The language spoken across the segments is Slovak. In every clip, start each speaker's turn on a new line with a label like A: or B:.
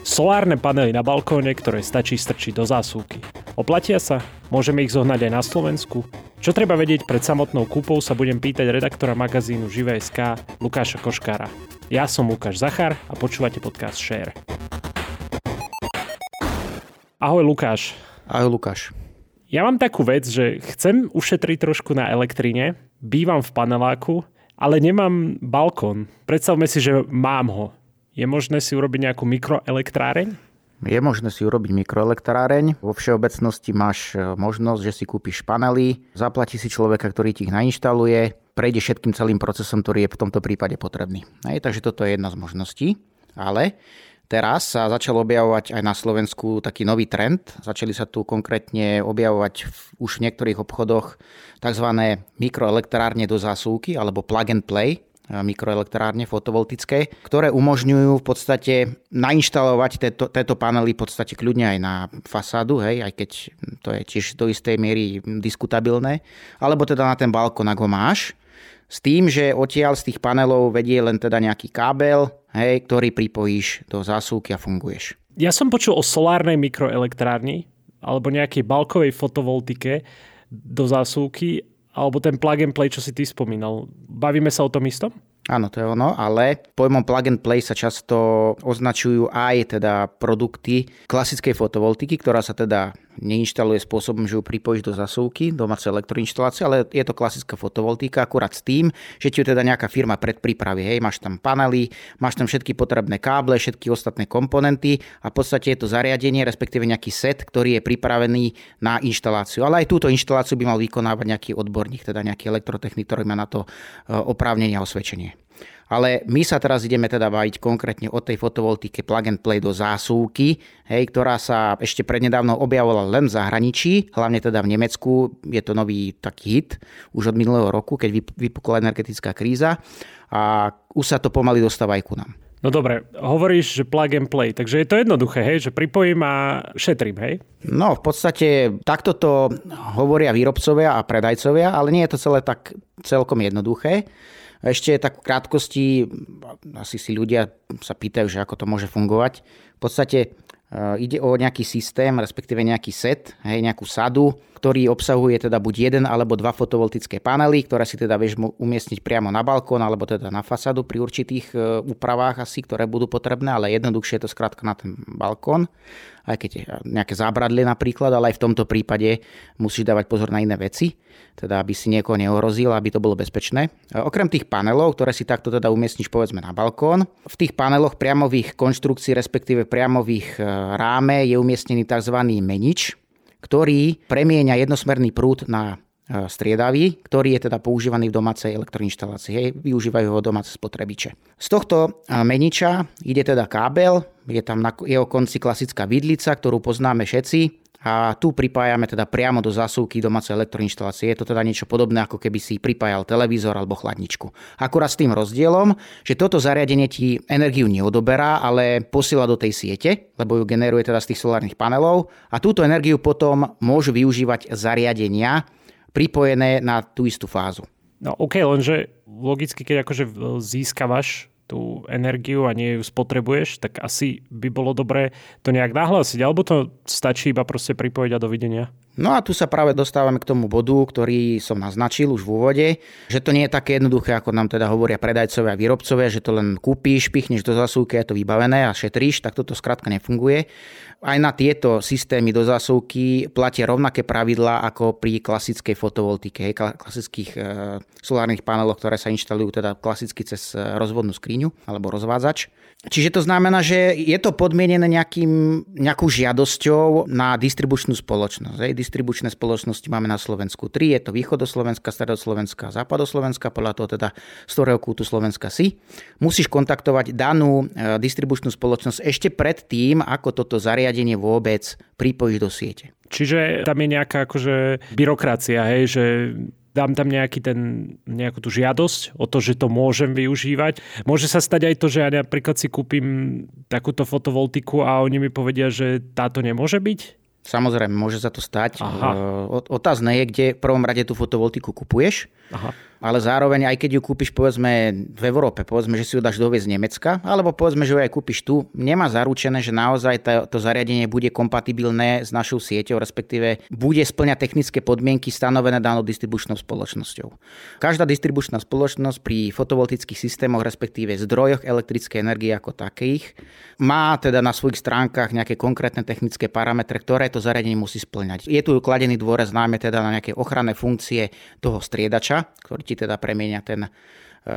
A: Solárne panely na balkóne, ktoré stačí strčiť do zásuvky. Oplatia sa? Môžeme ich zohnať aj na Slovensku? Čo treba vedieť pred samotnou kúpou sa budem pýtať redaktora magazínu Živé.sk Lukáša Koškára. Ja som Lukáš Zachar a počúvate podcast Share. Ahoj Lukáš.
B: Ahoj Lukáš.
A: Ja mám takú vec, že chcem ušetriť trošku na elektrine, bývam v paneláku, ale nemám balkón. Predstavme si, že mám ho. Je možné si urobiť nejakú mikroelektráreň?
B: Je možné si urobiť mikroelektráreň. Vo všeobecnosti máš e, možnosť, že si kúpiš panely, zaplatí si človeka, ktorý ti ich nainštaluje, prejde všetkým celým procesom, ktorý je v tomto prípade potrebný. Hej, takže toto je jedna z možností. Ale teraz sa začal objavovať aj na Slovensku taký nový trend. Začali sa tu konkrétne objavovať v, už v niektorých obchodoch tzv. mikroelektrárne do zásuvky alebo plug and play mikroelektrárne fotovoltické, ktoré umožňujú v podstate nainštalovať tieto, tieto panely v podstate kľudne aj na fasádu, hej, aj keď to je tiež do istej miery diskutabilné, alebo teda na ten balkón, ak ho máš, s tým, že odtiaľ z tých panelov vedie len teda nejaký kábel, hej, ktorý pripojíš do zásuvky a funguješ.
A: Ja som počul o solárnej mikroelektrárni alebo nejakej balkovej fotovoltike do zásuvky alebo ten plug and play, čo si ty spomínal. Bavíme sa o tom istom?
B: Áno, to je ono, ale pojmom plug and play sa často označujú aj teda produkty klasickej fotovoltiky, ktorá sa teda neinštaluje spôsobom, že ju pripojíš do zasúvky, domácej elektroinštalácie, ale je to klasická fotovoltika, akurát s tým, že ti ju teda nejaká firma predpripraví. Hej, máš tam panely, máš tam všetky potrebné káble, všetky ostatné komponenty a v podstate je to zariadenie, respektíve nejaký set, ktorý je pripravený na inštaláciu. Ale aj túto inštaláciu by mal vykonávať nejaký odborník, teda nejaký elektrotechnik, ktorý má na to e, oprávnenie a osvedčenie. Ale my sa teraz ideme teda baviť konkrétne o tej fotovoltike plug and play do zásuvky, hej, ktorá sa ešte prednedávno objavovala len v zahraničí, hlavne teda v Nemecku. Je to nový taký hit už od minulého roku, keď vypukla energetická kríza a už sa to pomaly dostáva aj ku nám.
A: No dobre, hovoríš, že plug and play, takže je to jednoduché, hej, že pripojím a šetrím, hej?
B: No, v podstate takto to hovoria výrobcovia a predajcovia, ale nie je to celé tak celkom jednoduché. Ešte tak v krátkosti, asi si ľudia sa pýtajú, že ako to môže fungovať. V podstate e, ide o nejaký systém, respektíve nejaký set, hej, nejakú sadu, ktorý obsahuje teda buď jeden alebo dva fotovoltické panely, ktoré si teda vieš umiestniť priamo na balkón alebo teda na fasadu pri určitých e, úpravách asi, ktoré budú potrebné, ale jednoduchšie je to skrátka na ten balkón aj keď nejaké zábradlie napríklad, ale aj v tomto prípade musíš dávať pozor na iné veci, teda aby si niekoho neohrozil, aby to bolo bezpečné. Okrem tých panelov, ktoré si takto teda umiestniš povedzme na balkón, v tých paneloch priamových konštrukcií, respektíve priamových e, ráme je umiestnený tzv. menič, ktorý premieňa jednosmerný prúd na E, striedavý, ktorý je teda používaný v domácej elektroinštalácii. Hej, využívajú ho domáce spotrebiče. Z tohto e, meniča ide teda kábel, je tam na jeho konci klasická vidlica, ktorú poznáme všetci a tu pripájame teda priamo do zásuvky domácej elektroinštalácie. Je to teda niečo podobné, ako keby si pripájal televízor alebo chladničku. Akurát s tým rozdielom, že toto zariadenie ti energiu neodoberá, ale posiela do tej siete, lebo ju generuje teda z tých solárnych panelov a túto energiu potom môžu využívať zariadenia, pripojené na tú istú fázu.
A: No OK, lenže logicky, keď akože získavaš tú energiu a nie ju spotrebuješ, tak asi by bolo dobré to nejak nahlásiť, alebo to stačí iba proste pripojiť a dovidenia?
B: No a tu sa práve dostávame k tomu bodu, ktorý som naznačil už v úvode, že to nie je také jednoduché, ako nám teda hovoria predajcovia a výrobcovia, že to len kúpíš, pichneš do zasúky, je to vybavené a šetríš, tak toto skrátka nefunguje. Aj na tieto systémy do zásuvky platia rovnaké pravidlá ako pri klasickej fotovoltike, klasických e, solárnych paneloch, ktoré sa inštalujú teda klasicky cez e, rozvodnú skriňu alebo rozvádzač. Čiže to znamená, že je to podmienené nejakým, nejakou žiadosťou na distribučnú spoločnosť. Distribučné spoločnosti máme na Slovensku tri, je to východoslovenská, stredoslovenská, západoslovenská, podľa toho teda z ktorého kútu Slovenska si. Musíš kontaktovať danú e, distribučnú spoločnosť ešte pred tým, ako toto zariadenie vôbec pripojíš do siete.
A: Čiže tam je nejaká akože byrokracia, hej, že dám tam nejaký ten, nejakú tú žiadosť o to, že to môžem využívať. Môže sa stať aj to, že ja napríklad si kúpim takúto fotovoltiku a oni mi povedia, že táto nemôže byť?
B: Samozrejme, môže sa to stať. Aha. Otázne je, kde v prvom rade tú fotovoltiku kupuješ. Aha. Ale zároveň aj keď ju kúpiš povedzme v Európe, povedzme, že si ju dáš doviezť z Nemecka, alebo povedzme, že ju aj kúpiš tu, nemá zaručené, že naozaj to, to zariadenie bude kompatibilné s našou sieťou, respektíve bude splňať technické podmienky stanovené danou distribučnou spoločnosťou. Každá distribučná spoločnosť pri fotovoltických systémoch, respektíve zdrojoch elektrickej energie ako takých, má teda na svojich stránkach nejaké konkrétne technické parametre, ktoré to zariadenie musí splňať. Je tu kladený dôraz najmä teda na nejaké ochranné funkcie toho striedača, ktorý ti teda premienia ten eh,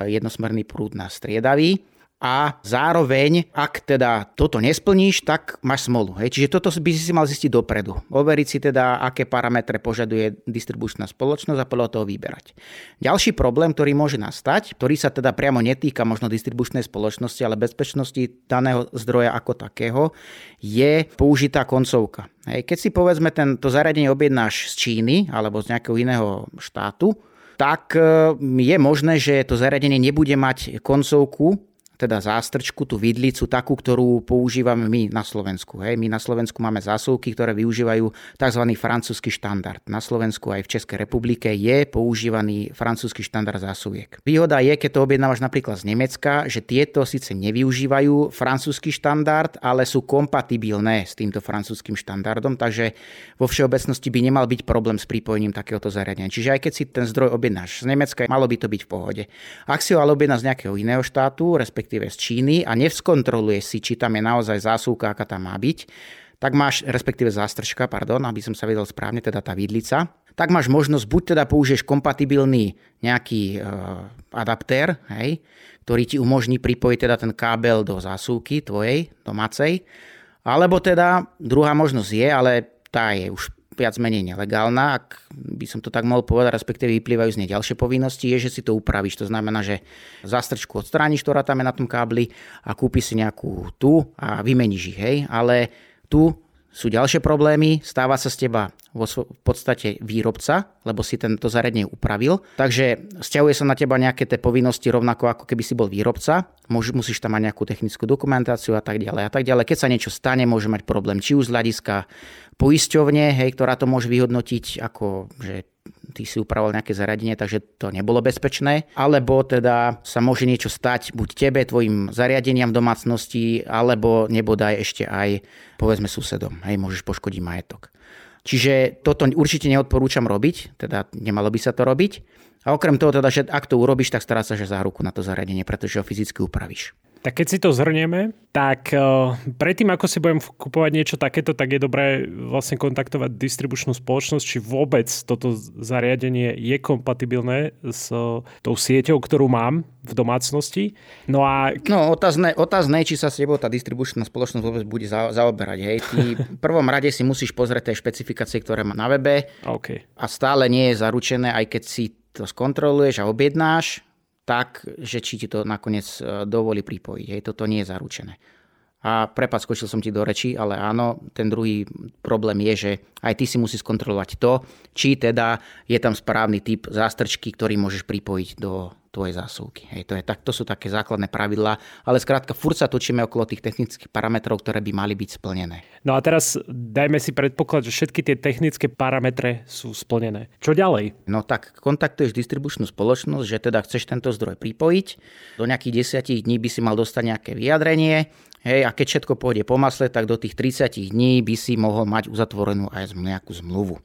B: jednosmerný prúd na striedavý a zároveň, ak teda toto nesplníš, tak máš smolu. Hej. Čiže toto by si mal zistiť dopredu. Overiť si teda, aké parametre požaduje distribučná spoločnosť a podľa toho vyberať. Ďalší problém, ktorý môže nastať, ktorý sa teda priamo netýka možno distribučnej spoločnosti, ale bezpečnosti daného zdroja ako takého, je použitá koncovka. Hej. Keď si povedzme tento zariadenie objednáš z Číny alebo z nejakého iného štátu, tak e, je možné, že to zariadenie nebude mať koncovku teda zástrčku, tú vidlicu, takú, ktorú používame my na Slovensku. Hej. My na Slovensku máme zásuvky, ktoré využívajú tzv. francúzsky štandard. Na Slovensku aj v Českej republike je používaný francúzsky štandard zásuviek. Výhoda je, keď to objednávaš napríklad z Nemecka, že tieto síce nevyužívajú francúzsky štandard, ale sú kompatibilné s týmto francúzským štandardom, takže vo všeobecnosti by nemal byť problém s pripojením takéhoto zariadenia. Čiže aj keď si ten zdroj objednáš z Nemecka, malo by to byť v pohode. Ak si ho ale objednáš z nejakého iného štátu, respektíve respektíve z Číny a nevskontroluje si, či tam je naozaj zásuvka, aká tam má byť, tak máš, respektíve zástrčka, pardon, aby som sa vedel správne, teda tá vidlica, tak máš možnosť, buď teda použiješ kompatibilný nejaký e, adaptér, hej, ktorý ti umožní pripojiť teda ten kábel do zásuvky tvojej domácej, alebo teda druhá možnosť je, ale tá je už viac menej nelegálna, ak by som to tak mohol povedať, respektíve vyplývajú z nej ďalšie povinnosti, je, že si to upravíš. To znamená, že zástrčku odstrániš, ktorá tam je na tom kábli a kúpiš si nejakú tu a vymeníš ich, hej. Ale tu sú ďalšie problémy, stáva sa z teba vo v podstate výrobca, lebo si tento zariadenie upravil. Takže stiahuje sa na teba nejaké tie povinnosti rovnako ako keby si bol výrobca. musíš tam mať nejakú technickú dokumentáciu a tak ďalej a tak ďalej. Keď sa niečo stane, môže mať problém či už z hľadiska poisťovne, hej, ktorá to môže vyhodnotiť ako, že ty si upravoval nejaké zariadenie, takže to nebolo bezpečné. Alebo teda sa môže niečo stať buď tebe, tvojim zariadeniam domácnosti, alebo nebodaj ešte aj povedzme susedom. Hej, môžeš poškodiť majetok. Čiže toto určite neodporúčam robiť, teda nemalo by sa to robiť. A okrem toho teda, že ak to urobíš, tak stará sa, že záruku na to zariadenie, pretože ho fyzicky upravíš.
A: Tak keď si to zhrnieme, tak uh, predtým, ako si budem kupovať niečo takéto, tak je dobré vlastne kontaktovať distribučnú spoločnosť, či vôbec toto zariadenie je kompatibilné s uh, tou sieťou, ktorú mám v domácnosti. No a...
B: No otázne, otázne či sa s tebou tá distribučná spoločnosť vôbec bude za, zaoberať. Hej. Ty v prvom rade si musíš pozrieť tie špecifikácie, ktoré má na webe
A: okay.
B: a stále nie je zaručené, aj keď si to skontroluješ a objednáš, tak, že či ti to nakoniec e, dovolí pripojiť. Hej, toto nie je zaručené. A prepad, skočil som ti do reči, ale áno, ten druhý problém je, že aj ty si musíš skontrolovať to, či teda je tam správny typ zástrčky, ktorý môžeš pripojiť do, tvojej zásuvky. Hej, to, je, tak, to sú také základné pravidlá, ale skrátka furt sa točíme okolo tých technických parametrov, ktoré by mali byť splnené.
A: No a teraz dajme si predpoklad, že všetky tie technické parametre sú splnené. Čo ďalej?
B: No tak kontaktuješ distribučnú spoločnosť, že teda chceš tento zdroj pripojiť. Do nejakých desiatich dní by si mal dostať nejaké vyjadrenie, Hej, a keď všetko pôjde po masle, tak do tých 30 dní by si mohol mať uzatvorenú aj nejakú zmluvu.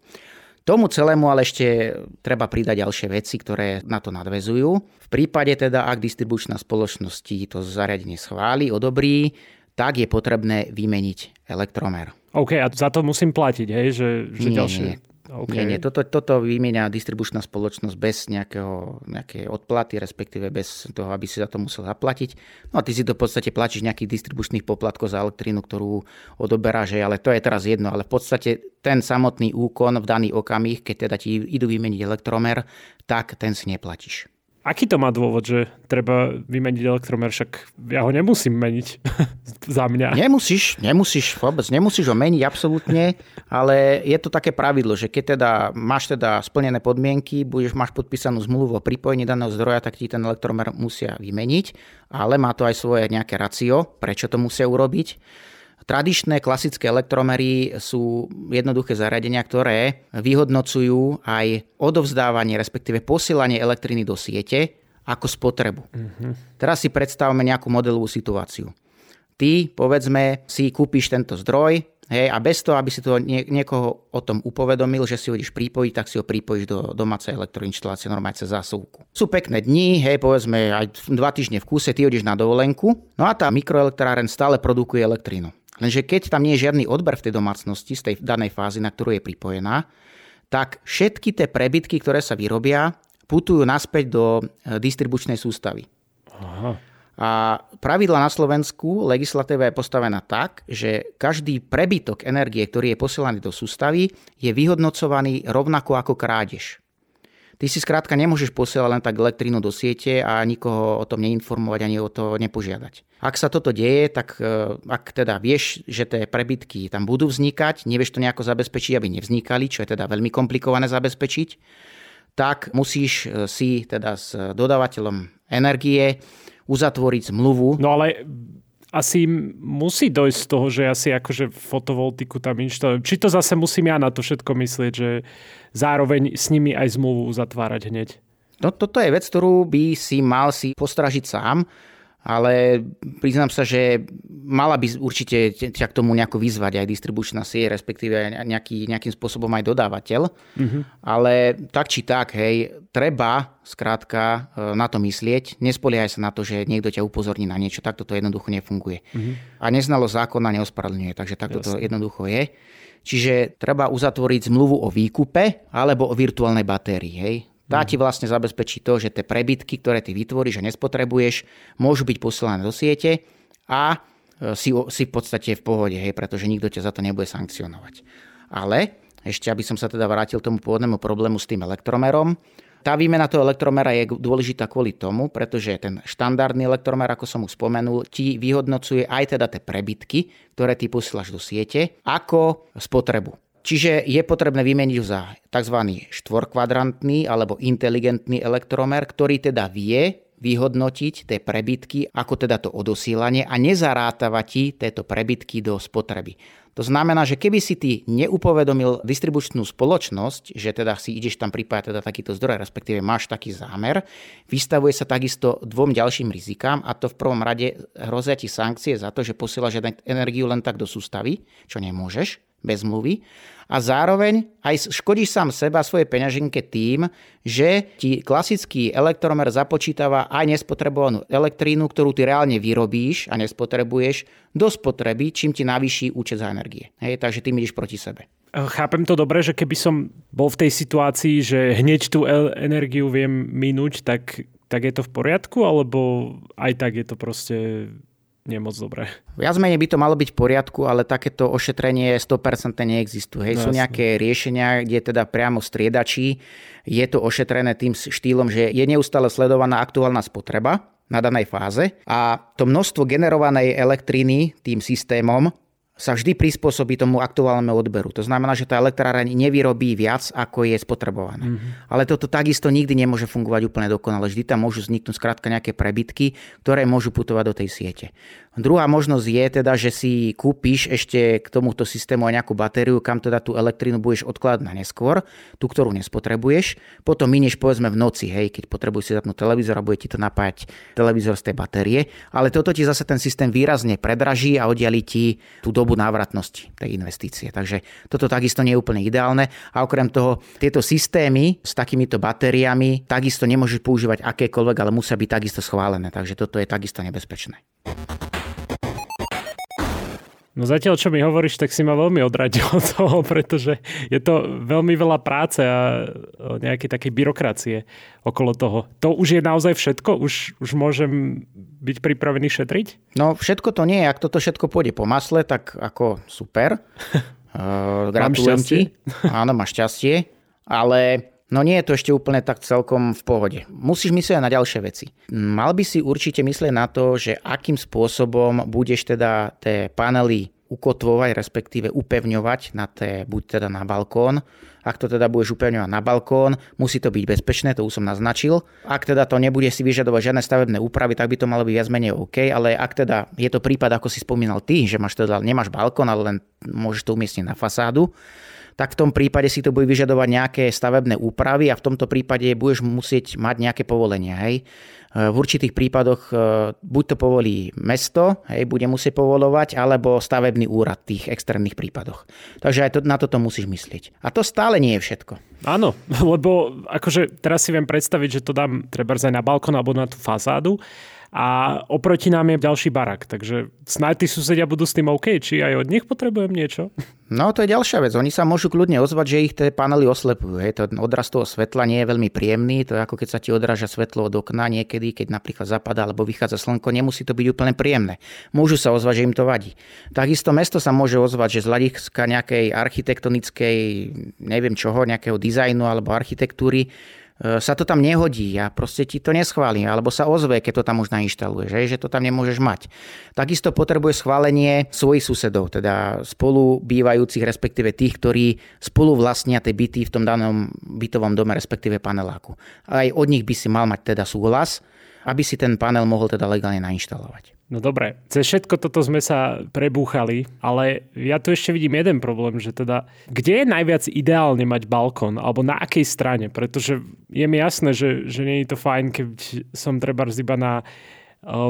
B: Tomu celému ale ešte treba pridať ďalšie veci, ktoré na to nadvezujú. V prípade teda, ak distribučná spoločnosť to zariadenie schváli, odobrí, tak je potrebné vymeniť elektromer.
A: OK, a za to musím platiť, hej? Že, že
B: nie,
A: ďalšie...
B: Nie. Okay. Nie, nie, toto, toto vymieňa distribučná spoločnosť bez nejakého, nejakej odplaty, respektíve bez toho, aby si za to musel zaplatiť. No a ty si to v podstate platíš nejakých distribučných poplatkov za elektrínu, ktorú odoberáš, ale to je teraz jedno. Ale v podstate ten samotný úkon v daný okamih, keď teda ti idú vymeniť elektromer, tak ten si neplatíš.
A: Aký to má dôvod, že treba vymeniť elektromer, však ja ho nemusím meniť za mňa.
B: Nemusíš, nemusíš vôbec, nemusíš ho meniť absolútne, ale je to také pravidlo, že keď teda máš teda splnené podmienky, budeš máš podpísanú zmluvu o pripojení daného zdroja, tak ti ten elektromer musia vymeniť, ale má to aj svoje nejaké racio, prečo to musia urobiť. Tradičné klasické elektromery sú jednoduché zariadenia, ktoré vyhodnocujú aj odovzdávanie, respektíve posielanie elektriny do siete ako spotrebu. Uh-huh. Teraz si predstavme nejakú modelovú situáciu. Ty, povedzme, si kúpiš tento zdroj, Hej, a bez toho, aby si to nie, niekoho o tom upovedomil, že si ho ideš pripojiť, tak si ho pripojíš do domácej elektroinštalácie normálne cez zásuvku. Sú pekné dni, hej, povedzme aj dva týždne v kúse, ty ideš na dovolenku, no a tá mikroelektráren stále produkuje elektrínu. Lenže keď tam nie je žiadny odber v tej domácnosti z tej danej fázy, na ktorú je pripojená, tak všetky tie prebytky, ktoré sa vyrobia, putujú naspäť do e, distribučnej sústavy. Aha. A pravidla na Slovensku, legislatíva je postavená tak, že každý prebytok energie, ktorý je posielaný do sústavy, je vyhodnocovaný rovnako ako krádež. Ty si skrátka nemôžeš posielať len tak elektrínu do siete a nikoho o tom neinformovať ani o to nepožiadať. Ak sa toto deje, tak e, ak teda vieš, že tie prebytky tam budú vznikať, nevieš to nejako zabezpečiť, aby nevznikali, čo je teda veľmi komplikované zabezpečiť, tak musíš e, si teda s dodávateľom energie uzatvoriť zmluvu.
A: No ale asi musí dojsť z toho, že ja si akože fotovoltiku tam inštalujem. Či to zase musím ja na to všetko myslieť, že zároveň s nimi aj zmluvu uzatvárať hneď?
B: No toto je vec, ktorú by si mal si postražiť sám ale priznám sa, že mala by určite ťa k tomu nejako vyzvať aj distribučná sieť, respektíve nejaký, nejakým spôsobom aj dodávateľ. Mm-hmm. Ale tak či tak, hej, treba skrátka e, na to myslieť. Nespoliehaj sa na to, že niekto ťa upozorní na niečo. Takto to jednoducho nefunguje. Mm-hmm. A neznalo zákona neospravedlňuje, takže takto Jasne. to jednoducho je. Čiže treba uzatvoriť zmluvu o výkupe alebo o virtuálnej batérii. Hej. Tá ti vlastne zabezpečí to, že tie prebytky, ktoré ty vytvoríš a nespotrebuješ, môžu byť posielané do siete a e, si, si v podstate v pohode, hej, pretože nikto ťa za to nebude sankcionovať. Ale ešte, aby som sa teda vrátil tomu pôvodnému problému s tým elektromerom, tá výmena toho elektromera je dôležitá kvôli tomu, pretože ten štandardný elektromer, ako som už spomenul, ti vyhodnocuje aj teda tie prebytky, ktoré ty posielaš do siete, ako spotrebu. Čiže je potrebné vymeniť za tzv. štvorkvadrantný alebo inteligentný elektromer, ktorý teda vie vyhodnotiť tie prebytky, ako teda to odosílanie a nezarátava ti tieto prebytky do spotreby. To znamená, že keby si ty neupovedomil distribučnú spoločnosť, že teda si ideš tam pripájať teda takýto zdroj, respektíve máš taký zámer, vystavuje sa takisto dvom ďalším rizikám a to v prvom rade hrozia ti sankcie za to, že posielaš energiu len tak do sústavy, čo nemôžeš bez mluvy a zároveň aj škodíš sám seba svoje peňaženke tým, že ti klasický elektromer započítava aj nespotrebovanú elektrínu, ktorú ty reálne vyrobíš a nespotrebuješ do spotreby, čím ti navýši účet za energie. Hej, takže ty ideš proti sebe.
A: Chápem to dobre, že keby som bol v tej situácii, že hneď tú energiu viem minúť, tak, tak je to v poriadku, alebo aj tak je to proste nie moc dobré.
B: Viac menej by to malo byť v poriadku, ale takéto ošetrenie 100% neexistuje. Hej, no, sú nejaké riešenia, kde teda priamo striedačí je to ošetrené tým štýlom, že je neustále sledovaná aktuálna spotreba na danej fáze a to množstvo generovanej elektriny tým systémom sa vždy prispôsobí tomu aktuálnemu odberu. To znamená, že tá elektráreň nevyrobí viac, ako je spotrebované. Mm-hmm. Ale toto takisto nikdy nemôže fungovať úplne dokonale. Vždy tam môžu vzniknúť skrátka nejaké prebytky, ktoré môžu putovať do tej siete. Druhá možnosť je teda, že si kúpiš ešte k tomuto systému aj nejakú batériu, kam teda tú elektrínu budeš odkladať na neskôr, tú, ktorú nespotrebuješ. Potom minieš povedzme v noci, hej, keď potrebuješ si zapnúť televízor a bude ti to napájať televízor z tej batérie. Ale toto ti zase ten systém výrazne predraží a oddiali ti tú dobu návratnosti tej investície. Takže toto takisto nie je úplne ideálne. A okrem toho, tieto systémy s takýmito batériami takisto nemôžeš používať akékoľvek, ale musia byť takisto schválené. Takže toto je takisto nebezpečné.
A: No zatiaľ, čo mi hovoríš, tak si ma veľmi odradil od toho, pretože je to veľmi veľa práce a nejaké také byrokracie okolo toho. To už je naozaj všetko? Už, už môžem byť pripravený šetriť?
B: No všetko to nie. Ak toto všetko pôjde po masle, tak ako super. uh, gratulujem ti. Áno, máš šťastie. Ale No nie je to ešte úplne tak celkom v pohode. Musíš myslieť na ďalšie veci. Mal by si určite myslieť na to, že akým spôsobom budeš teda tie panely ukotvovať, respektíve upevňovať na té, buď teda na balkón. Ak to teda budeš upevňovať na balkón, musí to byť bezpečné, to už som naznačil. Ak teda to nebude si vyžadovať žiadne stavebné úpravy, tak by to malo byť viac menej OK, ale ak teda je to prípad, ako si spomínal ty, že máš teda, nemáš balkón, ale len môžeš to umiestniť na fasádu, tak v tom prípade si to bude vyžadovať nejaké stavebné úpravy a v tomto prípade budeš musieť mať nejaké povolenia. Hej. V určitých prípadoch e, buď to povolí mesto, hej, bude musieť povolovať, alebo stavebný úrad v tých extrémnych prípadoch. Takže aj to, na toto musíš myslieť. A to stále nie je všetko.
A: Áno, lebo akože teraz si viem predstaviť, že to dám treba aj na balkón alebo na tú fasádu a oproti nám je ďalší barak, takže snáď tí susedia budú s tým OK, či aj od nich potrebujem niečo?
B: No to je ďalšia vec. Oni sa môžu kľudne ozvať, že ich tie panely oslepujú. Hej. To odraz toho svetla nie je veľmi príjemný. To je ako keď sa ti odráža svetlo od okna niekedy, keď napríklad zapadá alebo vychádza slnko. Nemusí to byť úplne príjemné. Môžu sa ozvať, že im to vadí. Takisto mesto sa môže ozvať, že z hľadiska nejakej architektonickej, neviem čoho, nejakého dizajnu alebo architektúry, sa to tam nehodí a proste ti to neschváli, alebo sa ozve, keď to tam už nainštaluješ, že, že to tam nemôžeš mať. Takisto potrebuje schválenie svojich susedov, teda spolu bývajúcich, respektíve tých, ktorí spolu vlastnia tie byty v tom danom bytovom dome, respektíve paneláku. Aj od nich by si mal mať teda súhlas, aby si ten panel mohol teda legálne nainštalovať.
A: No dobre, cez všetko toto sme sa prebúchali, ale ja tu ešte vidím jeden problém, že teda, kde je najviac ideálne mať balkón, alebo na akej strane, pretože je mi jasné, že, že nie je to fajn, keď som treba iba na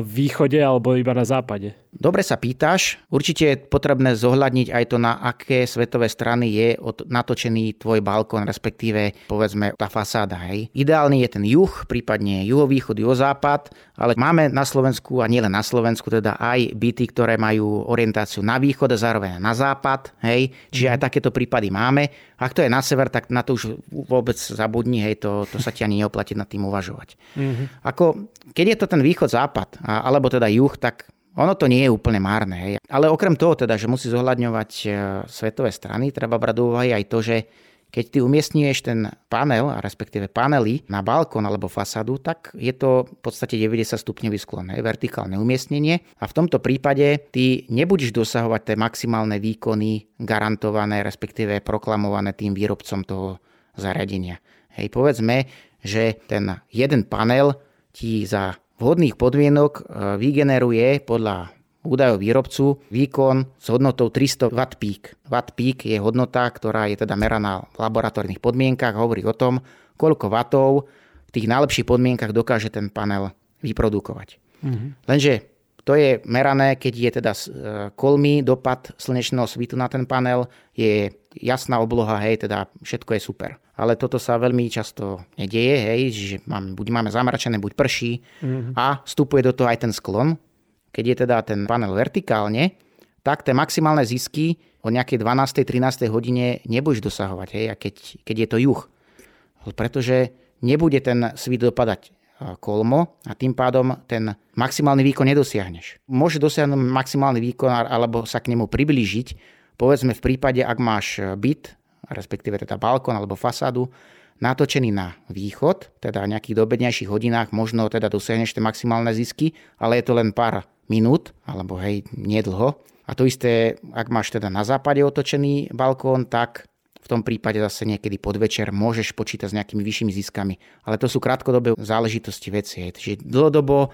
A: východe alebo iba na západe?
B: Dobre sa pýtaš. Určite je potrebné zohľadniť aj to, na aké svetové strany je natočený tvoj balkón, respektíve povedzme tá fasáda. Hej. Ideálny je ten juh, prípadne juhovýchod, juhozápad, ale máme na Slovensku a nielen na Slovensku teda aj byty, ktoré majú orientáciu na východ a zároveň na západ. Hej. Čiže aj takéto prípady máme. Ak to je na sever, tak na to už vôbec zabudni, hej, to, to sa ti ani neoplatí nad tým uvažovať. Mm-hmm. Ako, keď je to ten východ-západ, alebo teda juh, tak ono to nie je úplne márne. Hej. Ale okrem toho teda, že musí zohľadňovať e, svetové strany, treba brať do úvahy aj to, že keď ty umiestňuješ ten panel, a respektíve panely na balkón alebo fasádu, tak je to v podstate 90 stupňový sklon, hej, vertikálne umiestnenie. A v tomto prípade ty nebudeš dosahovať tie maximálne výkony garantované, respektíve proklamované tým výrobcom toho zariadenia. Hej, povedzme, že ten jeden panel ti za vhodných podmienok e, vygeneruje podľa údajov výrobcu výkon s hodnotou 300 W peak. Watt peak je hodnota, ktorá je teda meraná v laboratórnych podmienkach, hovorí o tom, koľko vatov v tých najlepších podmienkach dokáže ten panel vyprodukovať. Mm-hmm. Lenže to je merané, keď je teda e, kolmý dopad slnečného svitu na ten panel, je jasná obloha, hej, teda všetko je super. Ale toto sa veľmi často nedieje, hej, že máme, buď máme zamračené, buď prší mm-hmm. a vstupuje do toho aj ten sklon, keď je teda ten panel vertikálne, tak tie maximálne zisky o nejakej 12. 13. hodine nebudeš dosahovať, hej, a keď, keď je to juh. Pretože nebude ten svit dopadať kolmo a tým pádom ten maximálny výkon nedosiahneš. Môže dosiahnuť maximálny výkon alebo sa k nemu priblížiť, povedzme v prípade, ak máš byt, respektíve teda balkón alebo fasádu, natočený na východ, teda v nejakých dobednejších hodinách možno teda dosiahneš tie maximálne zisky, ale je to len pár minút, alebo hej, nedlho. A to isté, ak máš teda na západe otočený balkón, tak v tom prípade zase niekedy podvečer môžeš počítať s nejakými vyššími ziskami. Ale to sú krátkodobé záležitosti veci. Čiže dlhodobo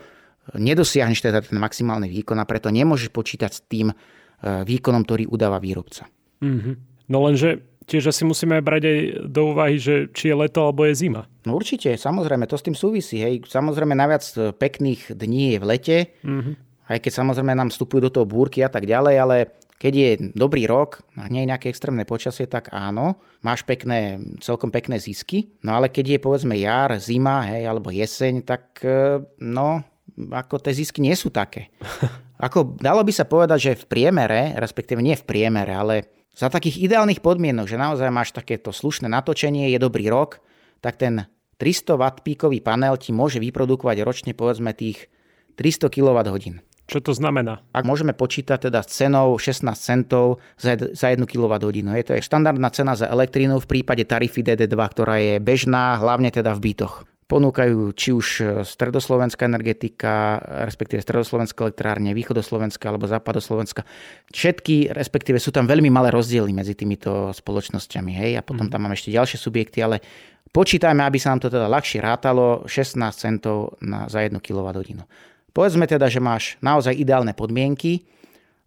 B: nedosiahneš teda ten maximálny výkon a preto nemôžeš počítať s tým e, výkonom, ktorý udáva výrobca.
A: Mm-hmm. No lenže tiež asi musíme brať aj do úvahy, že či je leto alebo je zima.
B: No určite, samozrejme, to s tým súvisí. Hej. Samozrejme, najviac pekných dní je v lete, mm-hmm aj keď samozrejme nám vstupujú do toho búrky a tak ďalej, ale keď je dobrý rok a nie je nejaké extrémne počasie, tak áno, máš pekné, celkom pekné zisky. No ale keď je povedzme jar, zima, hej, alebo jeseň, tak e, no, ako tie zisky nie sú také. Ako dalo by sa povedať, že v priemere, respektíve nie v priemere, ale za takých ideálnych podmienok, že naozaj máš takéto slušné natočenie, je dobrý rok, tak ten 300 W píkový panel ti môže vyprodukovať ročne povedzme tých 300 kWh.
A: Čo to znamená?
B: Ak môžeme počítať teda s cenou 16 centov za, za 1 kWh. Je to je štandardná cena za elektrínu v prípade tarify DD2, ktorá je bežná hlavne teda v bytoch. Ponúkajú či už stredoslovenská energetika, respektíve stredoslovenská elektrárne, východoslovenská alebo západoslovenská. Všetky, respektíve sú tam veľmi malé rozdiely medzi týmito spoločnosťami. Hej? A potom mhm. tam máme ešte ďalšie subjekty, ale počítajme, aby sa nám to teda ľahšie rátalo, 16 centov na, za 1 kWh. Povedzme teda, že máš naozaj ideálne podmienky,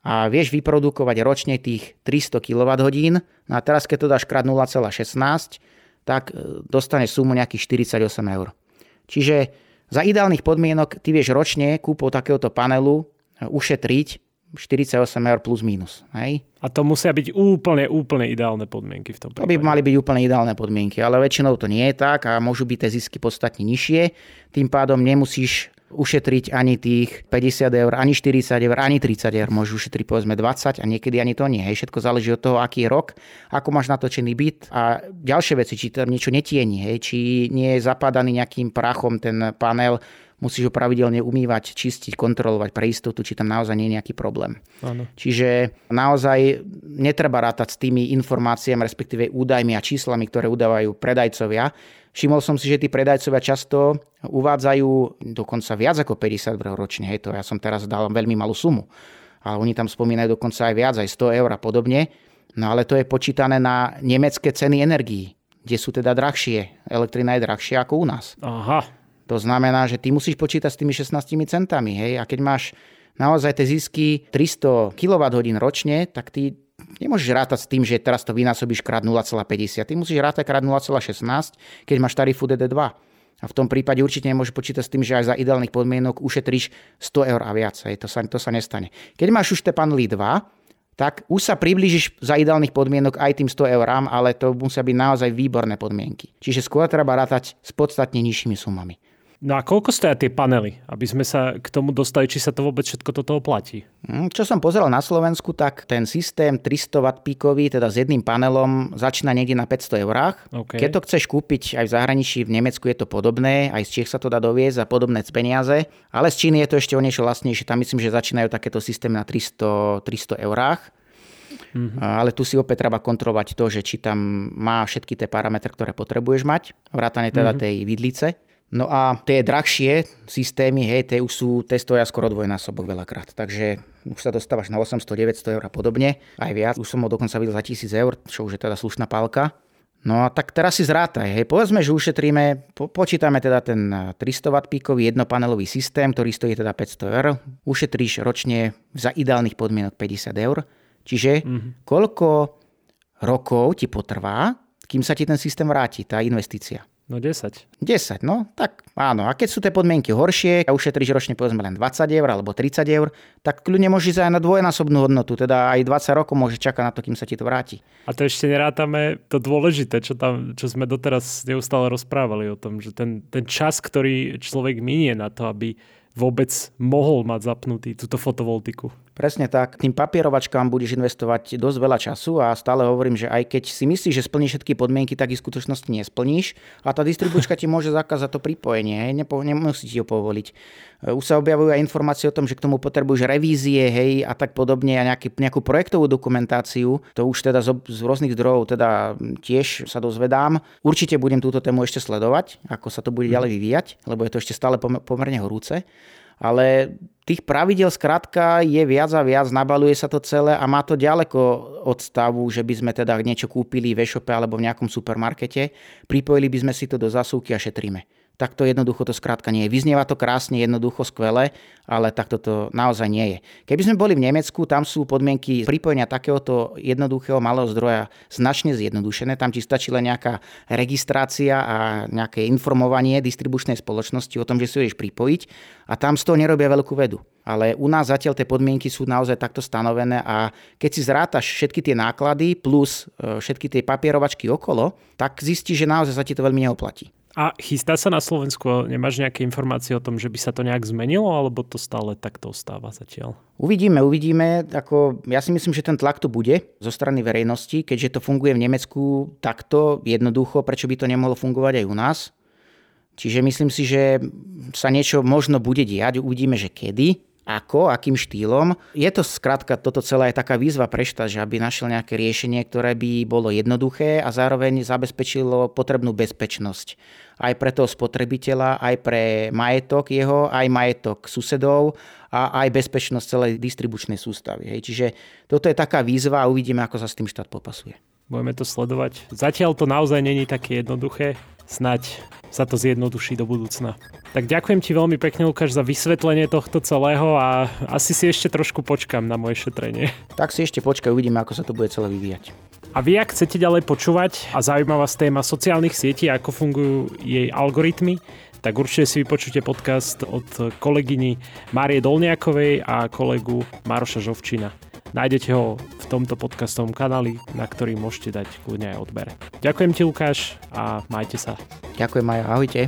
B: a vieš vyprodukovať ročne tých 300 kWh. No a teraz, keď to dáš krát 0,16, tak e, dostane sumu nejakých 48 eur. Čiže za ideálnych podmienok ty vieš ročne kúpou takéhoto panelu e, ušetriť 48 eur plus minus. Hej?
A: A to musia byť úplne, úplne ideálne podmienky v tom
B: prípade. To by mali byť úplne ideálne podmienky, ale väčšinou to nie je tak a môžu byť tie zisky podstatne nižšie. Tým pádom nemusíš ušetriť ani tých 50 eur, ani 40 eur, ani 30 eur. Môžu ušetriť povedzme 20 a niekedy ani to nie. Hej. Všetko záleží od toho, aký je rok, ako máš natočený byt a ďalšie veci, či tam niečo netieni, hej, či nie je zapadaný nejakým prachom ten panel, musíš ho pravidelne umývať, čistiť, kontrolovať pre istotu, či tam naozaj nie je nejaký problém. Áno. Čiže naozaj netreba rátať s tými informáciami, respektíve údajmi a číslami, ktoré udávajú predajcovia, Všimol som si, že tí predajcovia často uvádzajú dokonca viac ako 50 eur ročne. Hej, to ja som teraz dal veľmi malú sumu. Ale oni tam spomínajú dokonca aj viac, aj 100 eur a podobne. No ale to je počítané na nemecké ceny energií, kde sú teda drahšie. Elektrina je drahšia ako u nás.
A: Aha.
B: To znamená, že ty musíš počítať s tými 16 centami. Hej? A keď máš naozaj tie zisky 300 kWh ročne, tak ty nemôžeš rátať s tým, že teraz to vynásobíš krát 0,50. Ty musíš rátať krát 0,16, keď máš tarifu DD2. A v tom prípade určite nemôžeš počítať s tým, že aj za ideálnych podmienok ušetríš 100 eur a viac. To sa, to sa nestane. Keď máš už tie panely 2, tak už sa priblížiš za ideálnych podmienok aj tým 100 eurám, ale to musia byť naozaj výborné podmienky. Čiže skôr treba rátať s podstatne nižšími sumami.
A: No a koľko stoja tie panely, aby sme sa k tomu dostali, či sa to vôbec všetko toto oplatí?
B: Hm, čo som pozeral na Slovensku, tak ten systém 300 W píkový, teda s jedným panelom, začína niekde na 500 eurách. Okay. Keď to chceš kúpiť aj v zahraničí, v Nemecku je to podobné, aj z Čech sa to dá doviezť za podobné peniaze, ale z Číny je to ešte o niečo vlastnejšie. Tam myslím, že začínajú takéto systémy na 300, 300 eurách. Mm-hmm. Ale tu si opäť treba kontrolovať to, že či tam má všetky tie parametre, ktoré potrebuješ mať, vrátane teda mm-hmm. tej vidlice. No a tie drahšie systémy, hej, tie už sú, tie stoja skoro dvojnásobok veľakrát. Takže už sa dostávaš na 800, 900 eur a podobne, aj viac. Už som ho dokonca videl za 1000 eur, čo už je teda slušná pálka. No a tak teraz si zrátaj, hej, povedzme, že ušetríme, po, počítame teda ten 300 W píkový jednopanelový systém, ktorý stojí teda 500 eur, ušetríš ročne za ideálnych podmienok 50 eur, čiže mm-hmm. koľko rokov ti potrvá, kým sa ti ten systém vráti, tá investícia.
A: No 10.
B: 10, no tak áno. A keď sú tie podmienky horšie a ušetríš ročne povedzme len 20 eur alebo 30 eur, tak kľudne môžeš ísť aj na dvojnásobnú hodnotu, teda aj 20 rokov môže čakať na to, kým sa ti to vráti.
A: A to ešte nerátame to dôležité, čo, tam, čo sme doteraz neustále rozprávali o tom, že ten, ten čas, ktorý človek minie na to, aby vôbec mohol mať zapnutý túto fotovoltiku.
B: Presne tak. Tým papierovačkám budeš investovať dosť veľa času a stále hovorím, že aj keď si myslíš, že splníš všetky podmienky, tak ich v skutočnosti nesplníš a tá distribučka ti môže zakázať to pripojenie, hej, Nepo, nemusí ti ho povoliť. Už sa objavujú aj informácie o tom, že k tomu potrebuješ revízie, hej, a tak podobne a nejaký, nejakú projektovú dokumentáciu. To už teda z, z rôznych zdrojov teda tiež sa dozvedám. Určite budem túto tému ešte sledovať, ako sa to bude ďalej vyvíjať, lebo je to ešte stále pomerne horúce ale tých pravidel skrátka je viac a viac, nabaluje sa to celé a má to ďaleko od stavu, že by sme teda niečo kúpili v e-shope alebo v nejakom supermarkete, pripojili by sme si to do zasúky a šetríme tak to jednoducho to skrátka nie je. Vyznieva to krásne, jednoducho, skvelé, ale takto to naozaj nie je. Keby sme boli v Nemecku, tam sú podmienky pripojenia takéhoto jednoduchého malého zdroja značne zjednodušené. Tam ti stačí len nejaká registrácia a nejaké informovanie distribučnej spoločnosti o tom, že si ideš pripojiť a tam z toho nerobia veľkú vedu. Ale u nás zatiaľ tie podmienky sú naozaj takto stanovené a keď si zrátaš všetky tie náklady plus e, všetky tie papierovačky okolo, tak zistíš, že naozaj sa ti to veľmi neoplatí.
A: A chystá sa na Slovensku? Nemáš nejaké informácie o tom, že by sa to nejak zmenilo, alebo to stále takto ostáva zatiaľ?
B: Uvidíme, uvidíme. Ako, ja si myslím, že ten tlak tu bude zo strany verejnosti, keďže to funguje v Nemecku takto jednoducho, prečo by to nemohlo fungovať aj u nás. Čiže myslím si, že sa niečo možno bude diať, uvidíme, že kedy, ako, akým štýlom. Je to skrátka toto celé je taká výzva pre štát, že aby našiel nejaké riešenie, ktoré by bolo jednoduché a zároveň zabezpečilo potrebnú bezpečnosť. Aj pre toho spotrebiteľa, aj pre majetok jeho, aj majetok susedov a aj bezpečnosť celej distribučnej sústavy. Hej. Čiže toto je taká výzva a uvidíme, ako sa s tým štát popasuje.
A: Budeme to sledovať. Zatiaľ to naozaj není také jednoduché. Snaď sa to zjednoduší do budúcna. Tak ďakujem ti veľmi pekne, Lukáš, za vysvetlenie tohto celého a asi si ešte trošku počkam na moje šetrenie.
B: Tak si ešte počkaj, uvidíme, ako sa to bude celé vyvíjať.
A: A vy, ak chcete ďalej počúvať a zaujíma vás téma sociálnych sietí a ako fungujú jej algoritmy, tak určite si vypočujte podcast od kolegyni Márie Dolniakovej a kolegu Maroša Žovčina. Nájdete ho v tomto podcastovom kanáli, na ktorý môžete dať kľudne aj odber. Ďakujem ti, Lukáš, a majte sa.
B: Ďakujem aj, ahojte.